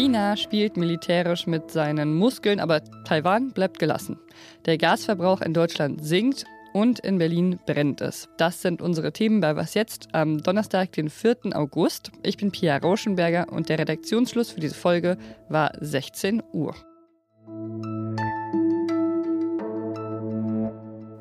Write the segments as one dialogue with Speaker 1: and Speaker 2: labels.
Speaker 1: China spielt militärisch mit seinen Muskeln, aber Taiwan bleibt gelassen. Der Gasverbrauch in Deutschland sinkt und in Berlin brennt es. Das sind unsere Themen bei Was jetzt am Donnerstag, den 4. August. Ich bin Pia Rauschenberger und der Redaktionsschluss für diese Folge war 16 Uhr.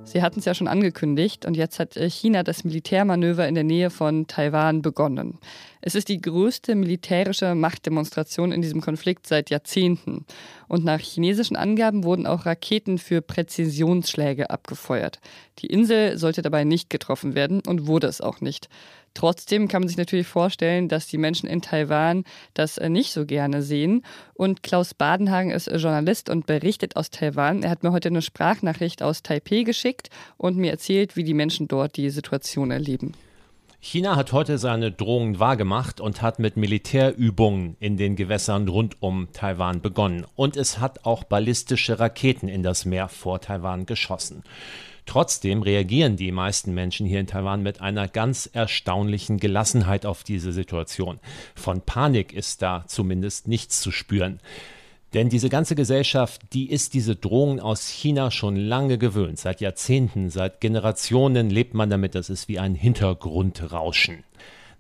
Speaker 1: Sie hatten es ja schon angekündigt und jetzt hat äh, China das Militärmanöver in der Nähe von Taiwan begonnen. Es ist die größte militärische Machtdemonstration in diesem Konflikt seit Jahrzehnten. Und nach chinesischen Angaben wurden auch Raketen für Präzisionsschläge abgefeuert. Die Insel sollte dabei nicht getroffen werden und wurde es auch nicht. Trotzdem kann man sich natürlich vorstellen, dass die Menschen in Taiwan das äh, nicht so gerne sehen. Und Klaus Badenhagen ist Journalist und berichtet aus Taiwan. Er hat mir heute eine Sprachnachricht aus Taipei geschickt und mir erzählt, wie die Menschen dort die Situation erleben.
Speaker 2: China hat heute seine Drohungen wahrgemacht und hat mit Militärübungen in den Gewässern rund um Taiwan begonnen. Und es hat auch ballistische Raketen in das Meer vor Taiwan geschossen. Trotzdem reagieren die meisten Menschen hier in Taiwan mit einer ganz erstaunlichen Gelassenheit auf diese Situation. Von Panik ist da zumindest nichts zu spüren. Denn diese ganze Gesellschaft, die ist diese Drohungen aus China schon lange gewöhnt. Seit Jahrzehnten, seit Generationen lebt man damit, das ist wie ein Hintergrundrauschen.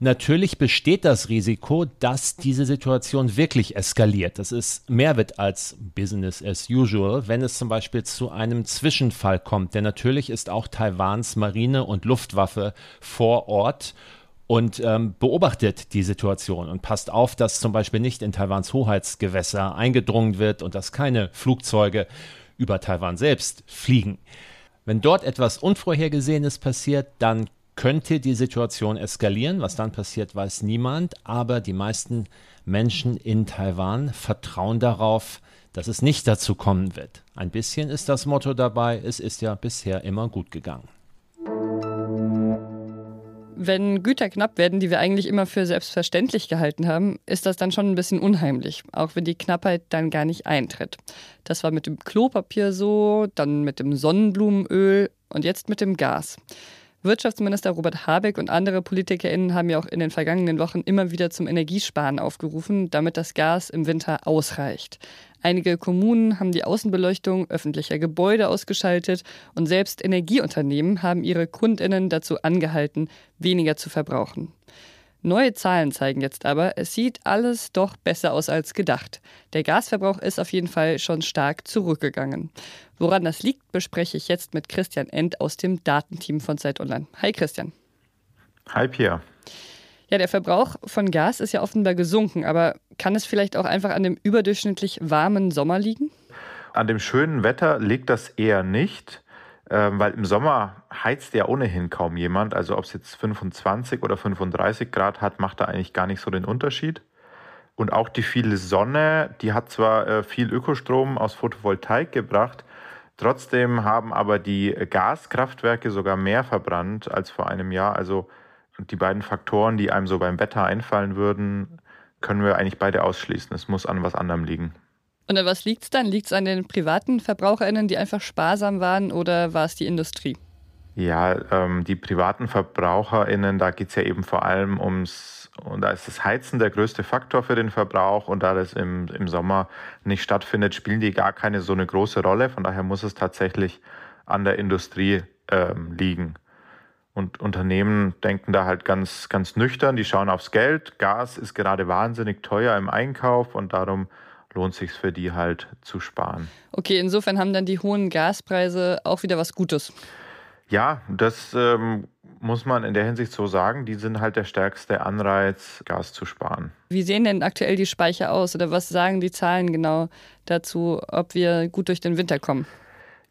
Speaker 2: Natürlich besteht das Risiko, dass diese Situation wirklich eskaliert. Das ist mehr wird als Business as usual, wenn es zum Beispiel zu einem Zwischenfall kommt. Denn natürlich ist auch Taiwans Marine und Luftwaffe vor Ort und ähm, beobachtet die Situation und passt auf, dass zum Beispiel nicht in Taiwans Hoheitsgewässer eingedrungen wird und dass keine Flugzeuge über Taiwan selbst fliegen. Wenn dort etwas Unvorhergesehenes passiert, dann könnte die Situation eskalieren. Was dann passiert, weiß niemand. Aber die meisten Menschen in Taiwan vertrauen darauf, dass es nicht dazu kommen wird. Ein bisschen ist das Motto dabei. Es ist ja bisher immer gut gegangen.
Speaker 1: Wenn Güter knapp werden, die wir eigentlich immer für selbstverständlich gehalten haben, ist das dann schon ein bisschen unheimlich, auch wenn die Knappheit dann gar nicht eintritt. Das war mit dem Klopapier so, dann mit dem Sonnenblumenöl und jetzt mit dem Gas. Wirtschaftsminister Robert Habeck und andere PolitikerInnen haben ja auch in den vergangenen Wochen immer wieder zum Energiesparen aufgerufen, damit das Gas im Winter ausreicht. Einige Kommunen haben die Außenbeleuchtung öffentlicher Gebäude ausgeschaltet und selbst Energieunternehmen haben ihre KundInnen dazu angehalten, weniger zu verbrauchen. Neue Zahlen zeigen jetzt aber, es sieht alles doch besser aus als gedacht. Der Gasverbrauch ist auf jeden Fall schon stark zurückgegangen. Woran das liegt, bespreche ich jetzt mit Christian End aus dem Datenteam von Zeit Online. Hi Christian.
Speaker 3: Hi Pia.
Speaker 1: Ja, der Verbrauch von Gas ist ja offenbar gesunken, aber kann es vielleicht auch einfach an dem überdurchschnittlich warmen Sommer liegen?
Speaker 3: An dem schönen Wetter liegt das eher nicht. Ähm, weil im Sommer heizt ja ohnehin kaum jemand. Also ob es jetzt 25 oder 35 Grad hat, macht da eigentlich gar nicht so den Unterschied. Und auch die viele Sonne, die hat zwar äh, viel Ökostrom aus Photovoltaik gebracht, trotzdem haben aber die Gaskraftwerke sogar mehr verbrannt als vor einem Jahr. Also die beiden Faktoren, die einem so beim Wetter einfallen würden, können wir eigentlich beide ausschließen. Es muss an was anderem liegen.
Speaker 1: Und an was liegt es dann? Liegt es an den privaten VerbraucherInnen, die einfach sparsam waren oder war es die Industrie?
Speaker 3: Ja, ähm, die privaten VerbraucherInnen, da geht es ja eben vor allem ums, und da ist das Heizen der größte Faktor für den Verbrauch und da das im, im Sommer nicht stattfindet, spielen die gar keine so eine große Rolle. Von daher muss es tatsächlich an der Industrie ähm, liegen. Und Unternehmen denken da halt ganz, ganz nüchtern, die schauen aufs Geld. Gas ist gerade wahnsinnig teuer im Einkauf und darum lohnt sich für die halt zu sparen.
Speaker 1: Okay, insofern haben dann die hohen Gaspreise auch wieder was Gutes.
Speaker 3: Ja, das ähm, muss man in der Hinsicht so sagen. Die sind halt der stärkste Anreiz, Gas zu sparen.
Speaker 1: Wie sehen denn aktuell die Speicher aus oder was sagen die Zahlen genau dazu, ob wir gut durch den Winter kommen?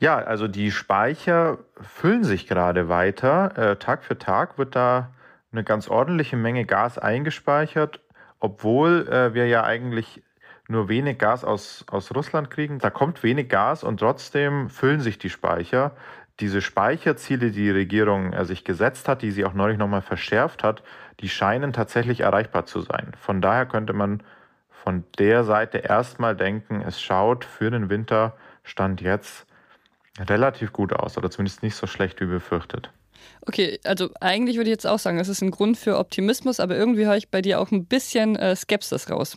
Speaker 3: Ja, also die Speicher füllen sich gerade weiter. Äh, Tag für Tag wird da eine ganz ordentliche Menge Gas eingespeichert, obwohl äh, wir ja eigentlich nur wenig Gas aus, aus Russland kriegen. Da kommt wenig Gas und trotzdem füllen sich die Speicher. Diese Speicherziele, die die Regierung äh, sich gesetzt hat, die sie auch neulich nochmal verschärft hat, die scheinen tatsächlich erreichbar zu sein. Von daher könnte man von der Seite erstmal denken, es schaut für den Winter Stand jetzt relativ gut aus oder zumindest nicht so schlecht wie befürchtet.
Speaker 1: Okay, also eigentlich würde ich jetzt auch sagen, das ist ein Grund für Optimismus, aber irgendwie höre ich bei dir auch ein bisschen äh, Skepsis raus.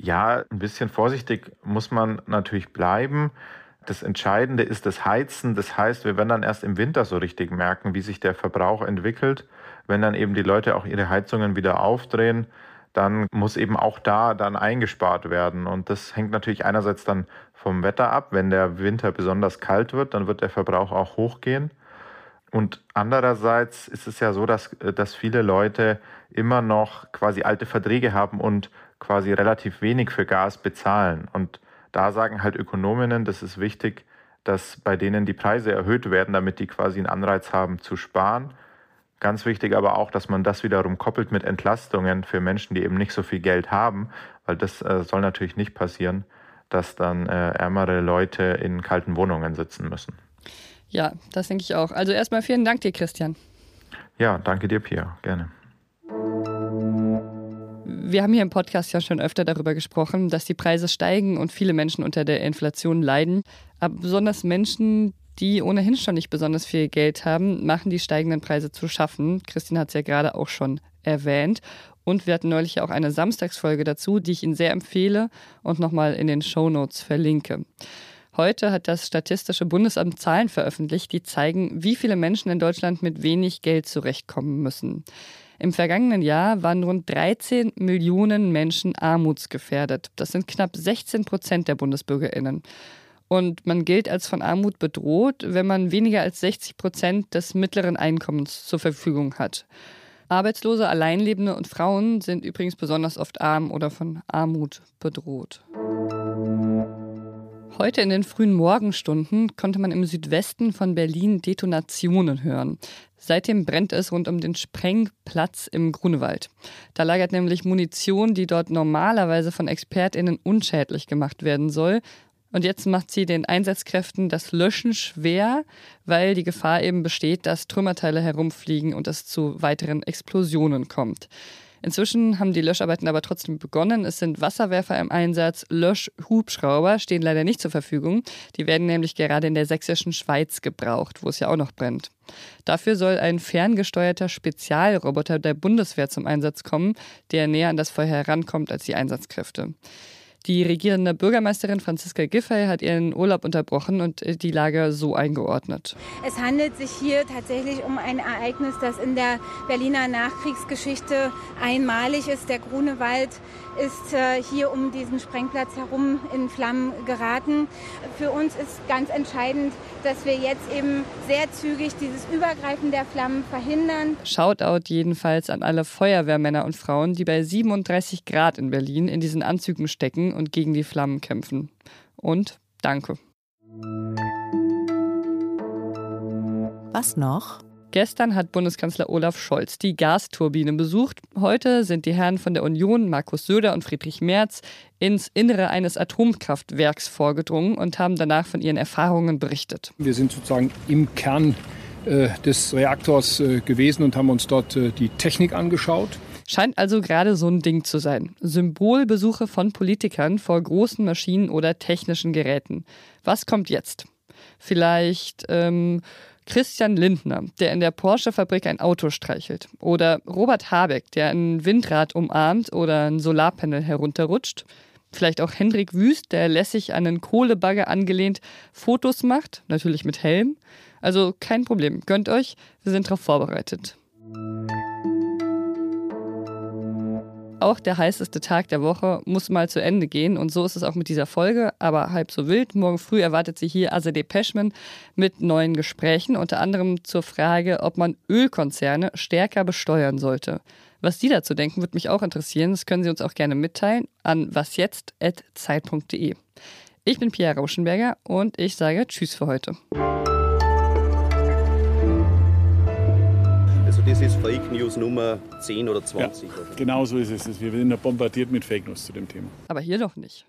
Speaker 3: Ja, ein bisschen vorsichtig muss man natürlich bleiben. Das Entscheidende ist das Heizen. Das heißt, wir werden dann erst im Winter so richtig merken, wie sich der Verbrauch entwickelt. Wenn dann eben die Leute auch ihre Heizungen wieder aufdrehen, dann muss eben auch da dann eingespart werden. Und das hängt natürlich einerseits dann vom Wetter ab. Wenn der Winter besonders kalt wird, dann wird der Verbrauch auch hochgehen. Und andererseits ist es ja so, dass, dass viele Leute immer noch quasi alte Verträge haben und quasi relativ wenig für Gas bezahlen. Und da sagen halt Ökonominnen, das ist wichtig, dass bei denen die Preise erhöht werden, damit die quasi einen Anreiz haben zu sparen. Ganz wichtig aber auch, dass man das wiederum koppelt mit Entlastungen für Menschen, die eben nicht so viel Geld haben, weil das äh, soll natürlich nicht passieren, dass dann äh, ärmere Leute in kalten Wohnungen sitzen müssen.
Speaker 1: Ja, das denke ich auch. Also erstmal vielen Dank dir, Christian.
Speaker 3: Ja, danke dir, Pia. Gerne.
Speaker 1: Wir haben hier im Podcast ja schon öfter darüber gesprochen, dass die Preise steigen und viele Menschen unter der Inflation leiden. Aber besonders Menschen, die ohnehin schon nicht besonders viel Geld haben, machen die steigenden Preise zu schaffen. Christine hat es ja gerade auch schon erwähnt. Und wir hatten neulich auch eine Samstagsfolge dazu, die ich Ihnen sehr empfehle und nochmal in den Show Notes verlinke. Heute hat das Statistische Bundesamt Zahlen veröffentlicht, die zeigen, wie viele Menschen in Deutschland mit wenig Geld zurechtkommen müssen. Im vergangenen Jahr waren rund 13 Millionen Menschen armutsgefährdet. Das sind knapp 16 Prozent der Bundesbürgerinnen. Und man gilt als von Armut bedroht, wenn man weniger als 60 Prozent des mittleren Einkommens zur Verfügung hat. Arbeitslose, Alleinlebende und Frauen sind übrigens besonders oft arm oder von Armut bedroht. Heute in den frühen Morgenstunden konnte man im Südwesten von Berlin Detonationen hören. Seitdem brennt es rund um den Sprengplatz im Grunewald. Da lagert nämlich Munition, die dort normalerweise von ExpertInnen unschädlich gemacht werden soll. Und jetzt macht sie den Einsatzkräften das Löschen schwer, weil die Gefahr eben besteht, dass Trümmerteile herumfliegen und es zu weiteren Explosionen kommt. Inzwischen haben die Löscharbeiten aber trotzdem begonnen. Es sind Wasserwerfer im Einsatz. Löschhubschrauber stehen leider nicht zur Verfügung. Die werden nämlich gerade in der sächsischen Schweiz gebraucht, wo es ja auch noch brennt. Dafür soll ein ferngesteuerter Spezialroboter der Bundeswehr zum Einsatz kommen, der näher an das Feuer herankommt als die Einsatzkräfte. Die regierende Bürgermeisterin Franziska Giffey hat ihren Urlaub unterbrochen und äh, die Lage so eingeordnet.
Speaker 4: Es handelt sich hier tatsächlich um ein Ereignis, das in der Berliner Nachkriegsgeschichte einmalig ist. Der Grunewald ist äh, hier um diesen Sprengplatz herum in Flammen geraten. Für uns ist ganz entscheidend, dass wir jetzt eben sehr zügig dieses Übergreifen der Flammen verhindern.
Speaker 1: Shoutout jedenfalls an alle Feuerwehrmänner und Frauen, die bei 37 Grad in Berlin in diesen Anzügen stecken und gegen die Flammen kämpfen. Und danke.
Speaker 5: Was noch?
Speaker 1: Gestern hat Bundeskanzler Olaf Scholz die Gasturbine besucht. Heute sind die Herren von der Union, Markus Söder und Friedrich Merz, ins Innere eines Atomkraftwerks vorgedrungen und haben danach von ihren Erfahrungen berichtet.
Speaker 6: Wir sind sozusagen im Kern äh, des Reaktors äh, gewesen und haben uns dort äh, die Technik angeschaut.
Speaker 1: Scheint also gerade so ein Ding zu sein. Symbolbesuche von Politikern vor großen Maschinen oder technischen Geräten. Was kommt jetzt? Vielleicht ähm, Christian Lindner, der in der Porsche-Fabrik ein Auto streichelt. Oder Robert Habeck, der ein Windrad umarmt oder ein Solarpanel herunterrutscht. Vielleicht auch Hendrik Wüst, der lässig an einen Kohlebagger angelehnt Fotos macht, natürlich mit Helm. Also kein Problem, gönnt euch, wir sind darauf vorbereitet. Auch der heißeste Tag der Woche muss mal zu Ende gehen und so ist es auch mit dieser Folge, aber halb so wild. Morgen früh erwartet Sie hier Azadeh Peschman mit neuen Gesprächen, unter anderem zur Frage, ob man Ölkonzerne stärker besteuern sollte. Was Sie dazu denken, würde mich auch interessieren. Das können Sie uns auch gerne mitteilen an wasjetzt.zeit.de. Ich bin Pia Rauschenberger und ich sage Tschüss für heute.
Speaker 7: Das ist Fake News Nummer 10 oder 20.
Speaker 6: Ja, genau so ist es. Wir werden bombardiert mit Fake News zu dem Thema.
Speaker 1: Aber hier doch nicht.